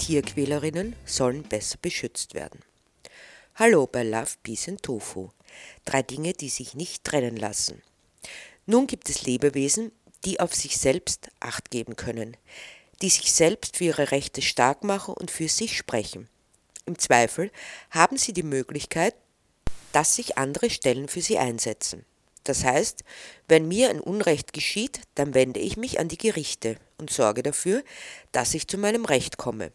Tierquälerinnen sollen besser beschützt werden. Hallo bei Love, Peace and Tofu. Drei Dinge, die sich nicht trennen lassen. Nun gibt es Lebewesen, die auf sich selbst Acht geben können, die sich selbst für ihre Rechte stark machen und für sich sprechen. Im Zweifel haben sie die Möglichkeit, dass sich andere Stellen für sie einsetzen. Das heißt, wenn mir ein Unrecht geschieht, dann wende ich mich an die Gerichte und sorge dafür, dass ich zu meinem Recht komme.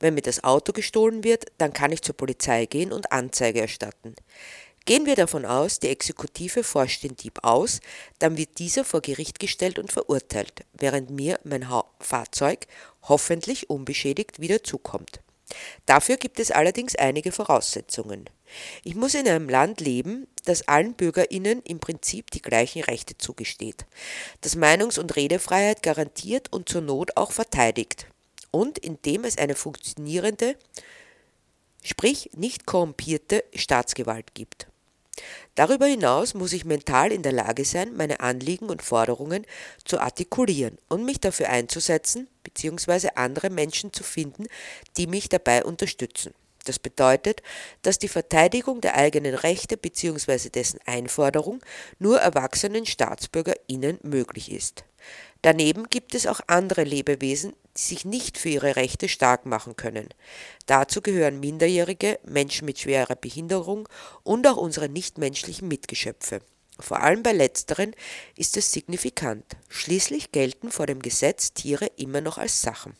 Wenn mir das Auto gestohlen wird, dann kann ich zur Polizei gehen und Anzeige erstatten. Gehen wir davon aus, die Exekutive forscht den Dieb aus, dann wird dieser vor Gericht gestellt und verurteilt, während mir mein ha Fahrzeug hoffentlich unbeschädigt wieder zukommt. Dafür gibt es allerdings einige Voraussetzungen. Ich muss in einem Land leben, das allen Bürgerinnen im Prinzip die gleichen Rechte zugesteht, das Meinungs- und Redefreiheit garantiert und zur Not auch verteidigt und in dem es eine funktionierende, sprich nicht korrumpierte Staatsgewalt gibt. Darüber hinaus muss ich mental in der Lage sein, meine Anliegen und Forderungen zu artikulieren und mich dafür einzusetzen bzw. andere Menschen zu finden, die mich dabei unterstützen. Das bedeutet, dass die Verteidigung der eigenen Rechte bzw. dessen Einforderung nur erwachsenen StaatsbürgerInnen möglich ist. Daneben gibt es auch andere Lebewesen, die sich nicht für ihre Rechte stark machen können. Dazu gehören Minderjährige, Menschen mit schwerer Behinderung und auch unsere nichtmenschlichen Mitgeschöpfe. Vor allem bei letzteren ist es signifikant. Schließlich gelten vor dem Gesetz Tiere immer noch als Sachen.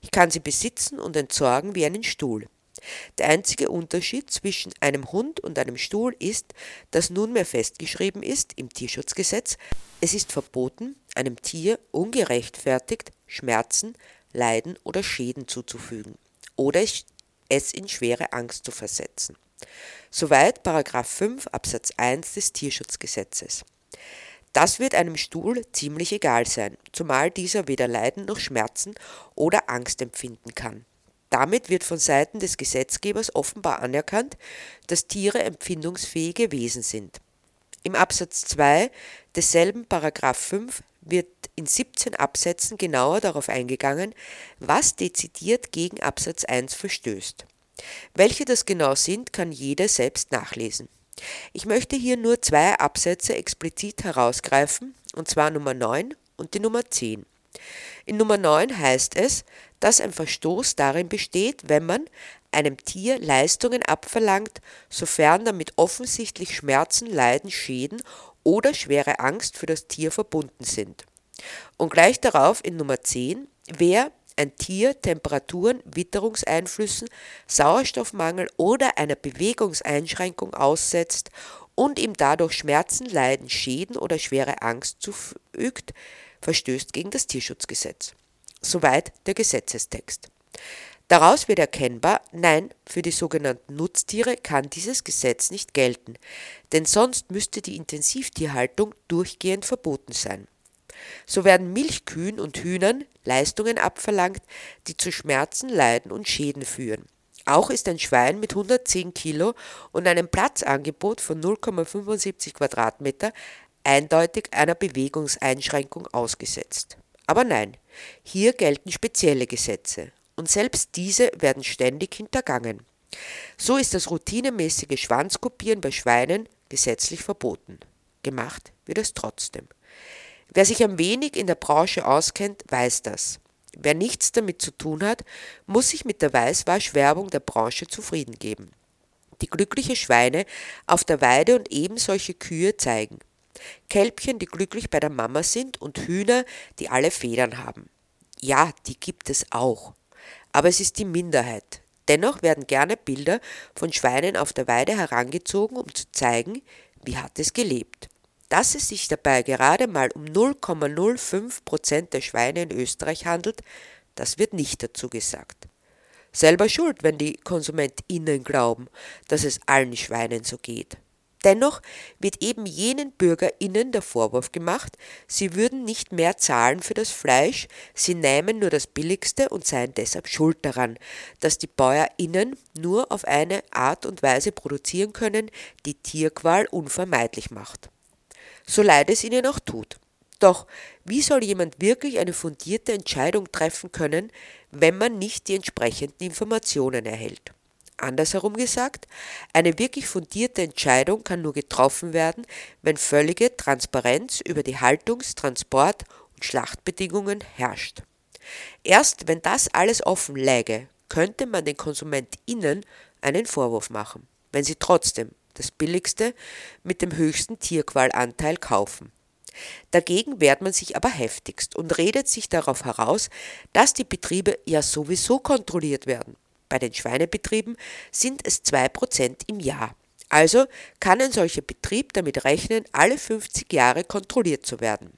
Ich kann sie besitzen und entsorgen wie einen Stuhl. Der einzige Unterschied zwischen einem Hund und einem Stuhl ist, dass nunmehr festgeschrieben ist im Tierschutzgesetz, es ist verboten, einem Tier ungerechtfertigt Schmerzen, Leiden oder Schäden zuzufügen oder es in schwere Angst zu versetzen. Soweit 5 Absatz 1 des Tierschutzgesetzes. Das wird einem Stuhl ziemlich egal sein, zumal dieser weder Leiden noch Schmerzen oder Angst empfinden kann. Damit wird von Seiten des Gesetzgebers offenbar anerkannt, dass Tiere empfindungsfähige Wesen sind. Im Absatz 2 desselben Paragraph 5 wird in 17 Absätzen genauer darauf eingegangen, was dezidiert gegen Absatz 1 verstößt. Welche das genau sind, kann jeder selbst nachlesen. Ich möchte hier nur zwei Absätze explizit herausgreifen, und zwar Nummer 9 und die Nummer 10. In Nummer 9 heißt es, dass ein Verstoß darin besteht, wenn man einem Tier Leistungen abverlangt, sofern damit offensichtlich Schmerzen, Leiden, Schäden oder schwere Angst für das Tier verbunden sind. Und gleich darauf in Nummer 10, wer ein Tier Temperaturen, Witterungseinflüssen, Sauerstoffmangel oder einer Bewegungseinschränkung aussetzt und ihm dadurch Schmerzen, Leiden, Schäden oder schwere Angst zufügt, verstößt gegen das Tierschutzgesetz. Soweit der Gesetzestext. Daraus wird erkennbar, nein, für die sogenannten Nutztiere kann dieses Gesetz nicht gelten, denn sonst müsste die Intensivtierhaltung durchgehend verboten sein. So werden Milchkühen und Hühnern Leistungen abverlangt, die zu Schmerzen, Leiden und Schäden führen. Auch ist ein Schwein mit 110 Kilo und einem Platzangebot von 0,75 Quadratmeter eindeutig einer Bewegungseinschränkung ausgesetzt. Aber nein, hier gelten spezielle Gesetze und selbst diese werden ständig hintergangen. So ist das routinemäßige Schwanzkopieren bei Schweinen gesetzlich verboten. Gemacht wird es trotzdem. Wer sich ein wenig in der Branche auskennt, weiß das. Wer nichts damit zu tun hat, muss sich mit der Weißwaschwerbung der Branche zufrieden geben. Die glückliche Schweine auf der Weide und eben solche Kühe zeigen. Kälbchen, die glücklich bei der Mama sind und Hühner, die alle Federn haben. Ja, die gibt es auch. Aber es ist die Minderheit. Dennoch werden gerne Bilder von Schweinen auf der Weide herangezogen, um zu zeigen, wie hat es gelebt. Dass es sich dabei gerade mal um 0,05 Prozent der Schweine in Österreich handelt, das wird nicht dazu gesagt. Selber schuld, wenn die KonsumentInnen glauben, dass es allen Schweinen so geht. Dennoch wird eben jenen BürgerInnen der Vorwurf gemacht, sie würden nicht mehr zahlen für das Fleisch, sie nähmen nur das Billigste und seien deshalb schuld daran, dass die BäuerInnen nur auf eine Art und Weise produzieren können, die Tierqual unvermeidlich macht. So leid es ihnen auch tut. Doch wie soll jemand wirklich eine fundierte Entscheidung treffen können, wenn man nicht die entsprechenden Informationen erhält? Andersherum gesagt, eine wirklich fundierte Entscheidung kann nur getroffen werden, wenn völlige Transparenz über die Haltungs-, Transport- und Schlachtbedingungen herrscht. Erst wenn das alles offen läge, könnte man den KonsumentInnen einen Vorwurf machen, wenn sie trotzdem das Billigste mit dem höchsten Tierqualanteil kaufen. Dagegen wehrt man sich aber heftigst und redet sich darauf heraus, dass die Betriebe ja sowieso kontrolliert werden. Bei den Schweinebetrieben sind es 2% im Jahr. Also kann ein solcher Betrieb damit rechnen, alle 50 Jahre kontrolliert zu werden.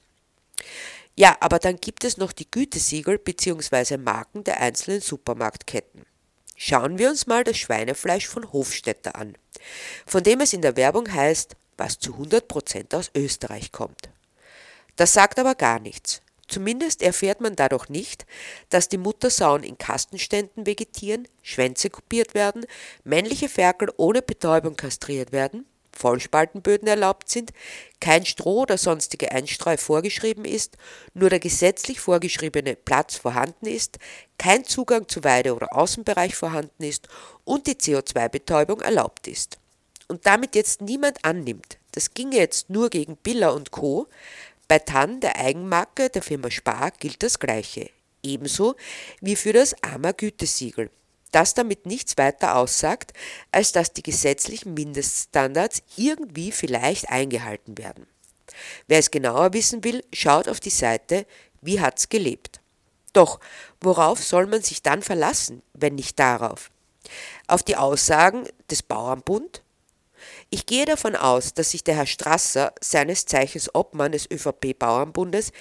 Ja, aber dann gibt es noch die Gütesiegel bzw. Marken der einzelnen Supermarktketten. Schauen wir uns mal das Schweinefleisch von Hofstetter an, von dem es in der Werbung heißt, was zu 100% aus Österreich kommt. Das sagt aber gar nichts. Zumindest erfährt man dadurch nicht, dass die Muttersauen in Kastenständen vegetieren, Schwänze kopiert werden, männliche Ferkel ohne Betäubung kastriert werden, Vollspaltenböden erlaubt sind, kein Stroh oder sonstige Einstreu vorgeschrieben ist, nur der gesetzlich vorgeschriebene Platz vorhanden ist, kein Zugang zu Weide- oder Außenbereich vorhanden ist und die CO2-Betäubung erlaubt ist. Und damit jetzt niemand annimmt, das ginge jetzt nur gegen Biller und Co., bei TAN, der Eigenmarke der Firma Spar, gilt das Gleiche, ebenso wie für das AMA Gütesiegel, das damit nichts weiter aussagt, als dass die gesetzlichen Mindeststandards irgendwie vielleicht eingehalten werden. Wer es genauer wissen will, schaut auf die Seite Wie hat's gelebt. Doch worauf soll man sich dann verlassen, wenn nicht darauf? Auf die Aussagen des Bauernbund, ich gehe davon aus, dass sich der Herr Strasser, seines Zeichens Obmann des ÖVP-Bauernbundes,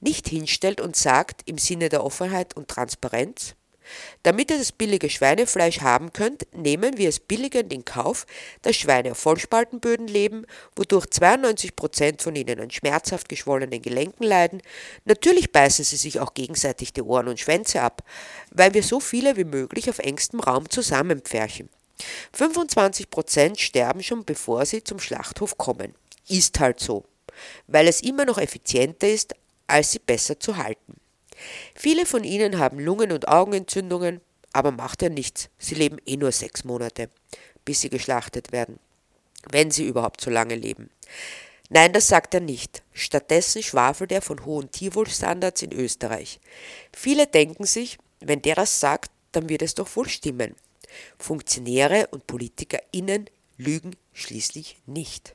nicht hinstellt und sagt, im Sinne der Offenheit und Transparenz, damit ihr das billige Schweinefleisch haben könnt, nehmen wir es billigend in Kauf, dass Schweine auf Vollspaltenböden leben, wodurch 92 Prozent von ihnen an schmerzhaft geschwollenen Gelenken leiden. Natürlich beißen sie sich auch gegenseitig die Ohren und Schwänze ab, weil wir so viele wie möglich auf engstem Raum zusammenpferchen. 25 Prozent sterben schon bevor sie zum Schlachthof kommen. Ist halt so, weil es immer noch effizienter ist, als sie besser zu halten. Viele von ihnen haben Lungen- und Augenentzündungen, aber macht ja nichts. Sie leben eh nur sechs Monate, bis sie geschlachtet werden. Wenn sie überhaupt so lange leben. Nein, das sagt er nicht. Stattdessen schwafelt er von hohen Tierwohlstandards in Österreich. Viele denken sich, wenn der das sagt, dann wird es doch wohl stimmen. Funktionäre und PolitikerInnen lügen schließlich nicht.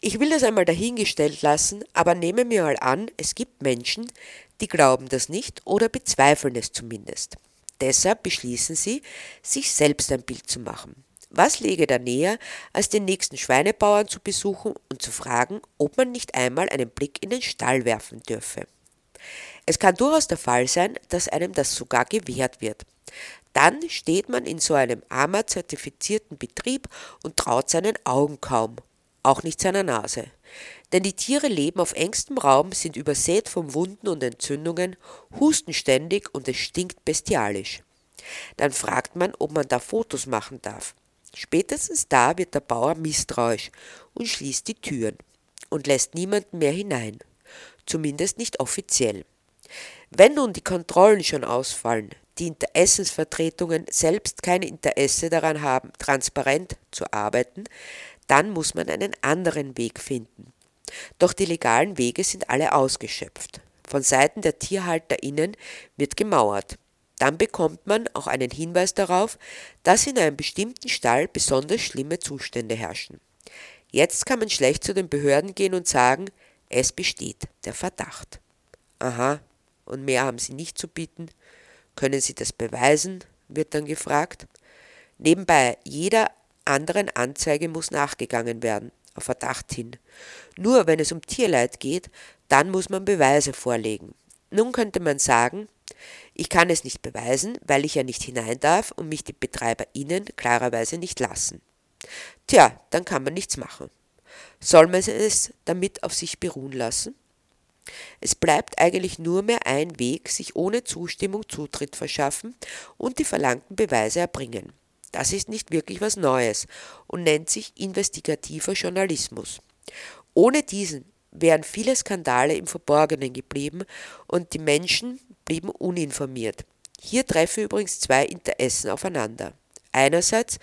Ich will das einmal dahingestellt lassen, aber nehme mir mal an, es gibt Menschen, die glauben das nicht oder bezweifeln es zumindest. Deshalb beschließen sie, sich selbst ein Bild zu machen. Was läge da näher, als den nächsten Schweinebauern zu besuchen und zu fragen, ob man nicht einmal einen Blick in den Stall werfen dürfe? Es kann durchaus der Fall sein, dass einem das sogar gewährt wird dann steht man in so einem AMA-zertifizierten Betrieb und traut seinen Augen kaum, auch nicht seiner Nase. Denn die Tiere leben auf engstem Raum, sind übersät von Wunden und Entzündungen, husten ständig und es stinkt bestialisch. Dann fragt man, ob man da Fotos machen darf. Spätestens da wird der Bauer misstrauisch und schließt die Türen und lässt niemanden mehr hinein. Zumindest nicht offiziell. Wenn nun die Kontrollen schon ausfallen, die Interessensvertretungen selbst kein Interesse daran haben, transparent zu arbeiten, dann muss man einen anderen Weg finden. Doch die legalen Wege sind alle ausgeschöpft. Von Seiten der TierhalterInnen wird gemauert. Dann bekommt man auch einen Hinweis darauf, dass in einem bestimmten Stall besonders schlimme Zustände herrschen. Jetzt kann man schlecht zu den Behörden gehen und sagen, es besteht der Verdacht. Aha, und mehr haben sie nicht zu bieten. Können Sie das beweisen? wird dann gefragt. Nebenbei, jeder anderen Anzeige muss nachgegangen werden, auf Verdacht hin. Nur wenn es um Tierleid geht, dann muss man Beweise vorlegen. Nun könnte man sagen, ich kann es nicht beweisen, weil ich ja nicht hinein darf und mich die BetreiberInnen klarerweise nicht lassen. Tja, dann kann man nichts machen. Soll man es damit auf sich beruhen lassen? Es bleibt eigentlich nur mehr ein Weg, sich ohne Zustimmung Zutritt verschaffen und die verlangten Beweise erbringen. Das ist nicht wirklich was Neues und nennt sich investigativer Journalismus. Ohne diesen wären viele Skandale im Verborgenen geblieben und die Menschen blieben uninformiert. Hier treffen übrigens zwei Interessen aufeinander. Einerseits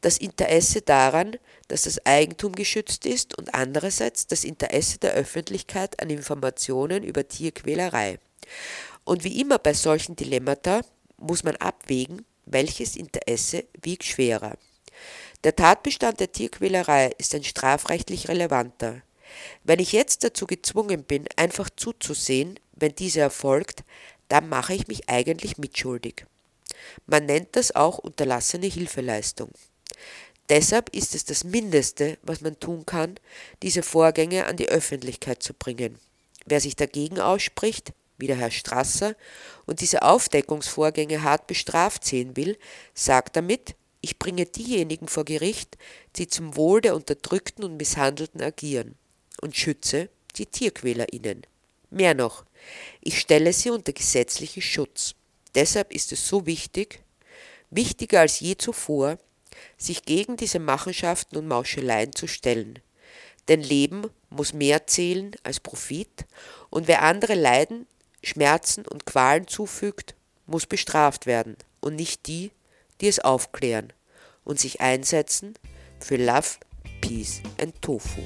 das Interesse daran, dass das Eigentum geschützt ist und andererseits das Interesse der Öffentlichkeit an Informationen über Tierquälerei. Und wie immer bei solchen Dilemmata muss man abwägen, welches Interesse wiegt schwerer. Der Tatbestand der Tierquälerei ist ein strafrechtlich relevanter. Wenn ich jetzt dazu gezwungen bin, einfach zuzusehen, wenn diese erfolgt, dann mache ich mich eigentlich mitschuldig. Man nennt das auch unterlassene Hilfeleistung. Deshalb ist es das Mindeste, was man tun kann, diese Vorgänge an die Öffentlichkeit zu bringen. Wer sich dagegen ausspricht, wie der Herr Strasser, und diese Aufdeckungsvorgänge hart bestraft sehen will, sagt damit, ich bringe diejenigen vor Gericht, die zum Wohl der Unterdrückten und Misshandelten agieren, und schütze die TierquälerInnen. Mehr noch, ich stelle sie unter gesetzlichen Schutz. Deshalb ist es so wichtig, wichtiger als je zuvor, sich gegen diese Machenschaften und Mauscheleien zu stellen. Denn Leben muss mehr zählen als Profit und wer andere Leiden, Schmerzen und Qualen zufügt, muss bestraft werden und nicht die, die es aufklären und sich einsetzen für Love, Peace and Tofu.